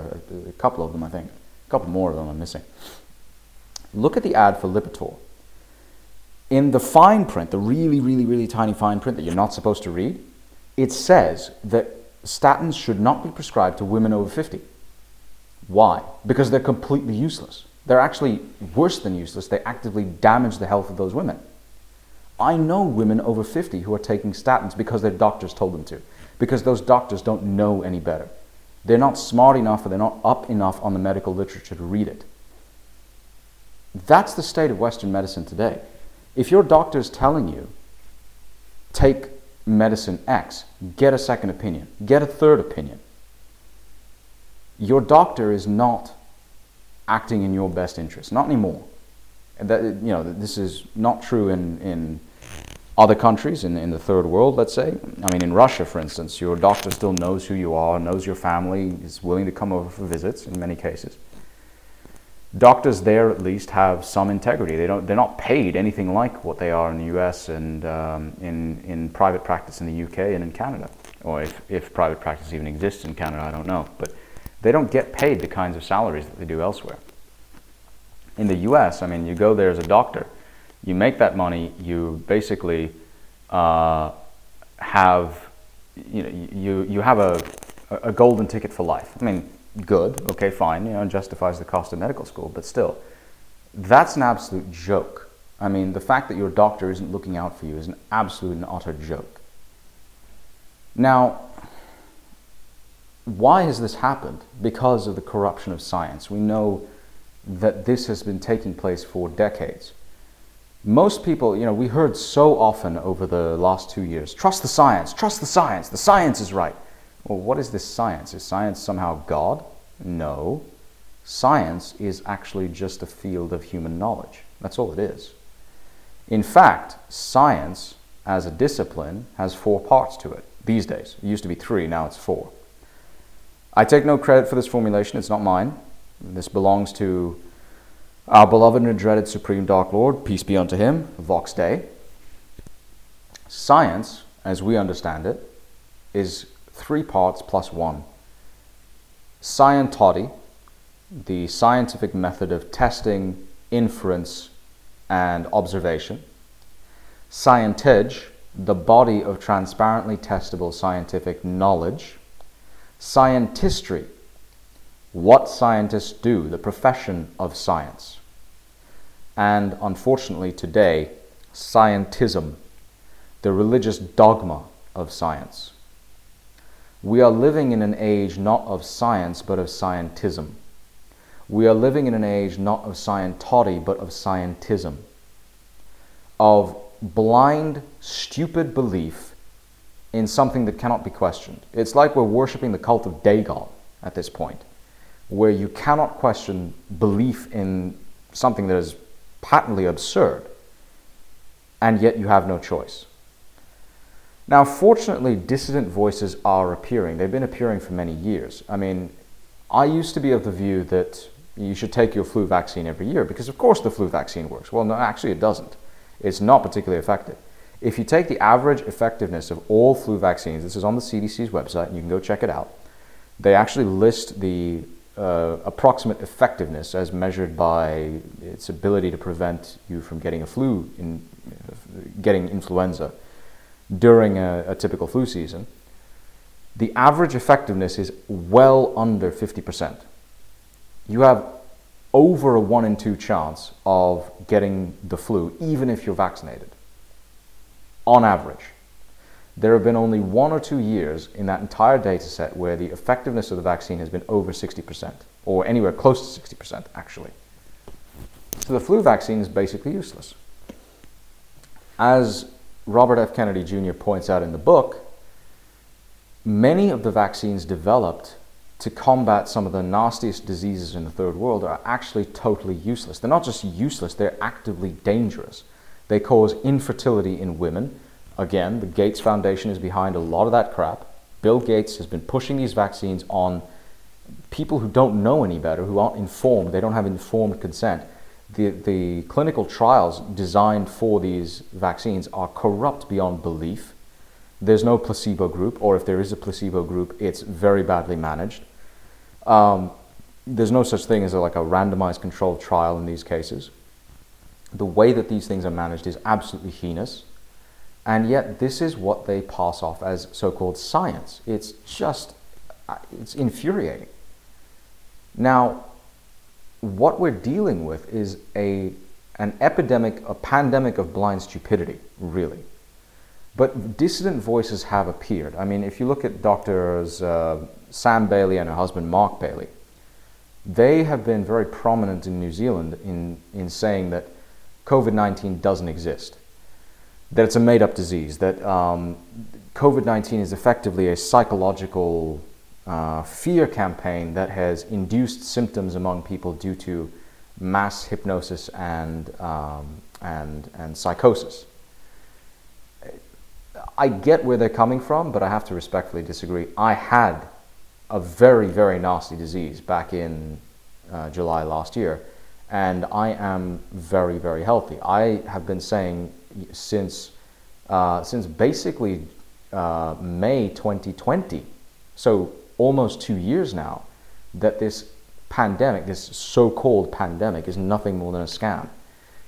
a, couple of them, I think, a couple more of them I'm missing. Look at the ad for Lipitor. In the fine print, the really, really, really tiny fine print that you're not supposed to read, it says that statins should not be prescribed to women over 50. Why? Because they're completely useless. They're actually worse than useless. They actively damage the health of those women. I know women over 50 who are taking statins because their doctors told them to, because those doctors don't know any better. They're not smart enough or they're not up enough on the medical literature to read it. That's the state of Western medicine today. If your doctor is telling you, take medicine X, get a second opinion, get a third opinion, your doctor is not acting in your best interest, not anymore. That, you know, this is not true in, in other countries in, in the third world, let's say. I mean, in Russia, for instance, your doctor still knows who you are, knows your family, is willing to come over for visits in many cases. Doctors there at least have some integrity. They don't, they're not paid anything like what they are in the US and um, in, in private practice in the UK and in Canada. Or if, if private practice even exists in Canada, I don't know. But they don't get paid the kinds of salaries that they do elsewhere. In the US, I mean, you go there as a doctor you make that money, you basically uh, have you know you you have a a golden ticket for life. I mean, good, okay, fine, you know, justifies the cost of medical school, but still, that's an absolute joke. I mean, the fact that your doctor isn't looking out for you is an absolute and utter joke. Now, why has this happened? Because of the corruption of science. We know that this has been taking place for decades most people, you know, we heard so often over the last two years trust the science, trust the science, the science is right. Well, what is this science? Is science somehow God? No. Science is actually just a field of human knowledge. That's all it is. In fact, science as a discipline has four parts to it these days. It used to be three, now it's four. I take no credit for this formulation, it's not mine. This belongs to our beloved and dreaded Supreme Dark Lord, peace be unto him, Vox Day. Science, as we understand it, is three parts plus one. Scientody, the scientific method of testing, inference, and observation. Scientage, the body of transparently testable scientific knowledge. Scientistry, what scientists do, the profession of science. And unfortunately, today, scientism, the religious dogma of science. We are living in an age not of science but of scientism. We are living in an age not of scientology but of scientism, of blind, stupid belief in something that cannot be questioned. It's like we're worshipping the cult of Dagon at this point, where you cannot question belief in something that is patently absurd, and yet you have no choice. Now, fortunately, dissident voices are appearing. They've been appearing for many years. I mean, I used to be of the view that you should take your flu vaccine every year because, of course, the flu vaccine works. Well, no, actually, it doesn't. It's not particularly effective. If you take the average effectiveness of all flu vaccines, this is on the CDC's website, and you can go check it out. They actually list the uh, approximate effectiveness as measured by its ability to prevent you from getting a flu, in, getting influenza during a, a typical flu season. The average effectiveness is well under 50% you have over a one in two chance of getting the flu, even if you're vaccinated, on average. There have been only one or two years in that entire data set where the effectiveness of the vaccine has been over 60%, or anywhere close to 60%, actually. So the flu vaccine is basically useless. As Robert F. Kennedy Jr. points out in the book, many of the vaccines developed to combat some of the nastiest diseases in the third world are actually totally useless. They're not just useless, they're actively dangerous. They cause infertility in women. Again, the Gates Foundation is behind a lot of that crap. Bill Gates has been pushing these vaccines on people who don't know any better, who aren't informed, they don't have informed consent. The, the clinical trials designed for these vaccines are corrupt beyond belief. There's no placebo group, or if there is a placebo group, it's very badly managed. Um, there's no such thing as a, like a randomized controlled trial in these cases. The way that these things are managed is absolutely heinous. And yet, this is what they pass off as so called science. It's just, uh, it's infuriating. Now, what we're dealing with is a, an epidemic, a pandemic of blind stupidity, really. But dissident voices have appeared. I mean, if you look at doctors uh, Sam Bailey and her husband Mark Bailey, they have been very prominent in New Zealand in, in saying that COVID 19 doesn't exist, that it's a made up disease, that um, COVID 19 is effectively a psychological uh, fear campaign that has induced symptoms among people due to mass hypnosis and, um, and, and psychosis. I get where they're coming from, but I have to respectfully disagree. I had a very, very nasty disease back in uh, July last year, and I am very, very healthy. I have been saying since uh, since basically uh, May 2020, so almost two years now, that this pandemic, this so-called pandemic, is nothing more than a scam.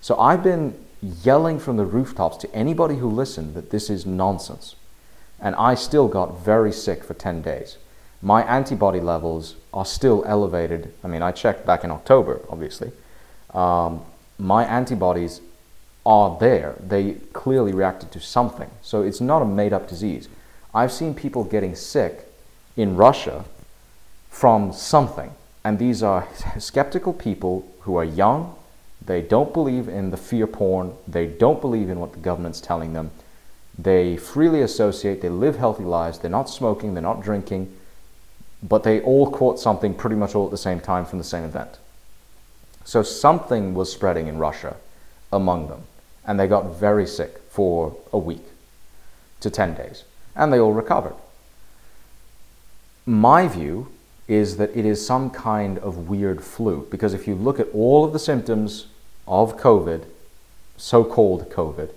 So I've been yelling from the rooftops to anybody who listened that this is nonsense, and I still got very sick for 10 days my antibody levels are still elevated. I mean, I checked back in October, obviously. Um, my antibodies are there. They clearly reacted to something. So it's not a made up disease. I've seen people getting sick in Russia from something. And these are skeptical people who are young. They don't believe in the fear porn. They don't believe in what the government's telling them. They freely associate. They live healthy lives. They're not smoking. They're not drinking but they all caught something pretty much all at the same time from the same event. So something was spreading in Russia among them, and they got very sick for a week to 10 days, and they all recovered. My view is that it is some kind of weird flu, because if you look at all of the symptoms of COVID, so called COVID,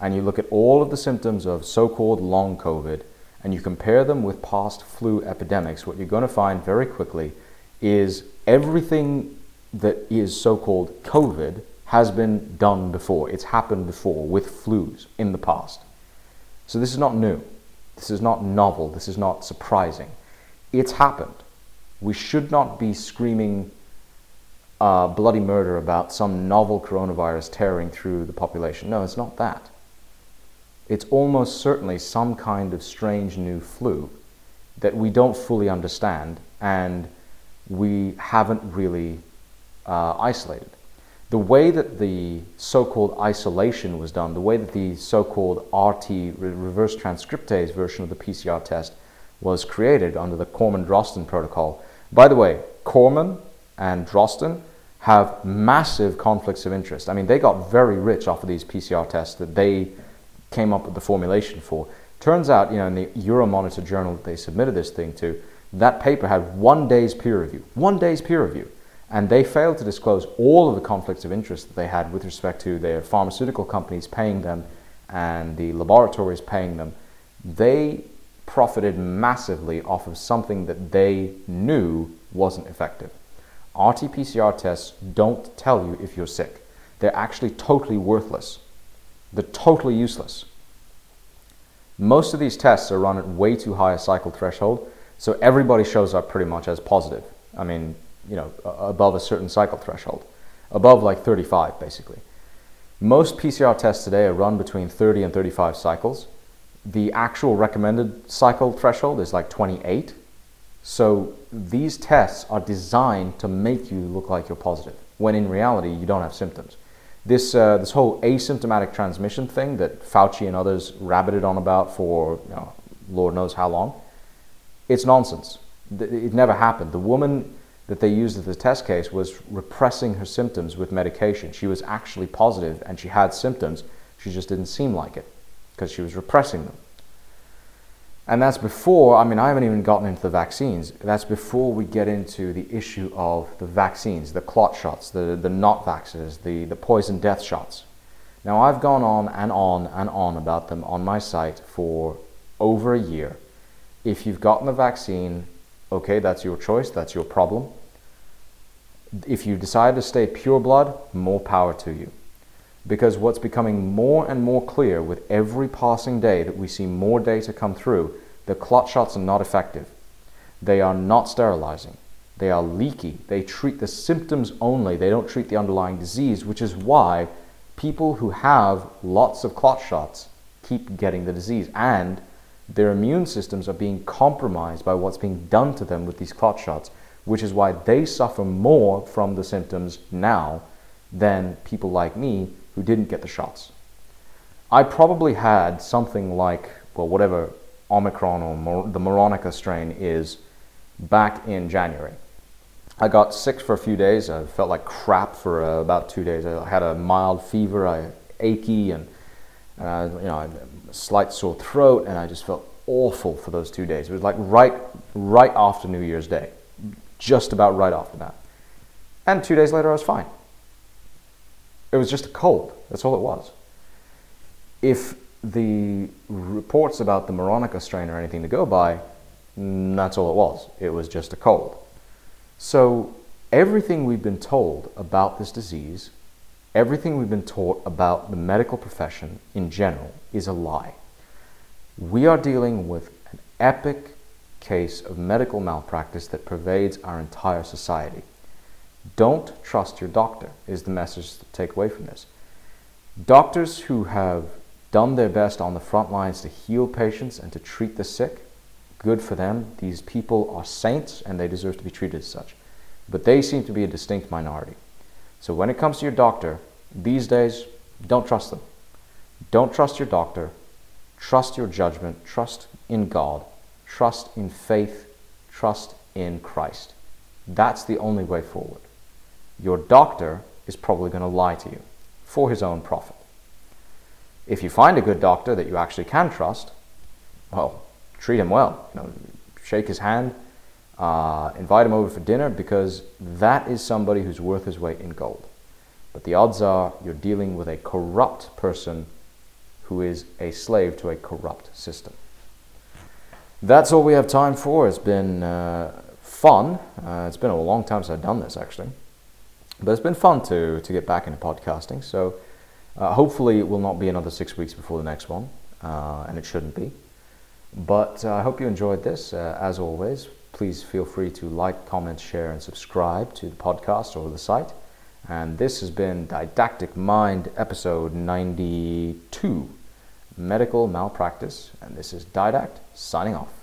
and you look at all of the symptoms of so called long COVID, and you compare them with past flu epidemics, what you're going to find very quickly is everything that is so called COVID has been done before. It's happened before with flus in the past. So this is not new. This is not novel. This is not surprising. It's happened. We should not be screaming uh, bloody murder about some novel coronavirus tearing through the population. No, it's not that. it's almost certainly some kind of strange new flu that we don't fully understand and we haven't really uh, isolated. The way that the so called isolation was done, the way that the so called RT, reverse transcriptase version of the PCR test, was created under the Corman Drosten protocol. By the way, Corman and Drosten have massive conflicts of interest. I mean, they got very rich off of these PCR tests that they came up with the formulation for. Turns out, you know, in the Euromonitor journal that they submitted this thing to, that paper had one day's peer review. One day's peer review. And they failed to disclose all of the conflicts of interest that they had with respect to their pharmaceutical companies paying them and the laboratories paying them. They profited massively off of something that they knew wasn't effective. RT PCR tests don't tell you if you're sick. They're actually totally worthless. They're totally useless. Most of these tests are run at way too high a cycle threshold, so everybody shows up pretty much as positive. I mean, you know, above a certain cycle threshold, above like 35 basically. Most PCR tests today are run between 30 and 35 cycles. The actual recommended cycle threshold is like 28. So these tests are designed to make you look like you're positive, when in reality you don't have symptoms. This, uh, this whole asymptomatic transmission thing that Fauci and others rabbited on about for you know, Lord knows how long, it's nonsense. It never happened. The woman that they used as the test case was repressing her symptoms with medication. She was actually positive and she had symptoms. She just didn't seem like it because she was repressing them. And that's before, I mean, I haven't even gotten into the vaccines. That's before we get into the issue of the vaccines, the clot shots, the, the not vaxxers, the, the poison death shots. Now, I've gone on and on and on about them on my site for over a year. If you've gotten the vaccine, okay, that's your choice, that's your problem. If you decide to stay pure blood, more power to you. Because what's becoming more and more clear with every passing day that we see more data come through, the clot shots are not effective. They are not sterilizing. They are leaky. They treat the symptoms only. They don't treat the underlying disease, which is why people who have lots of clot shots keep getting the disease and their immune systems are being compromised by what's being done to them with these clot shots, which is why they suffer more from the symptoms now than people like me who didn't get the shots. I probably had something like, well, whatever Omicron or Mor- the Moronica strain is back in January. I got sick for a few days. I felt like crap for uh, about two days. I had a mild fever, I achy, and uh, you know, a slight sore throat, and I just felt awful for those two days. It was like right, right after New Year's Day, just about right after that. And two days later, I was fine. It was just a cold. That's all it was. If the reports about the Moronica strain are anything to go by, that's all it was. It was just a cold. So, everything we've been told about this disease, everything we've been taught about the medical profession in general, is a lie. We are dealing with an epic case of medical malpractice that pervades our entire society. Don't trust your doctor, is the message to take away from this. Doctors who have done their best on the front lines to heal patients and to treat the sick, good for them. These people are saints and they deserve to be treated as such. But they seem to be a distinct minority. So when it comes to your doctor, these days, don't trust them. Don't trust your doctor. Trust your judgment. Trust in God. Trust in faith. Trust in Christ. That's the only way forward your doctor is probably going to lie to you for his own profit. If you find a good doctor that you actually can trust, well, treat him well. You know, shake his hand, uh, invite him over for dinner because that is somebody who's worth his weight in gold. But the odds are you're dealing with a corrupt person who is a slave to a corrupt system. That's all we have time for. It's been uh, fun. Uh, it's been a long time since I've done this, actually. But it's been fun to, to get back into podcasting. So uh, hopefully it will not be another six weeks before the next one, uh, and it shouldn't be. But uh, I hope you enjoyed this. Uh, as always, please feel free to like, comment, share, and subscribe to the podcast or the site. And this has been Didactic Mind episode 92. Medical malpractice. And this is Didact signing off.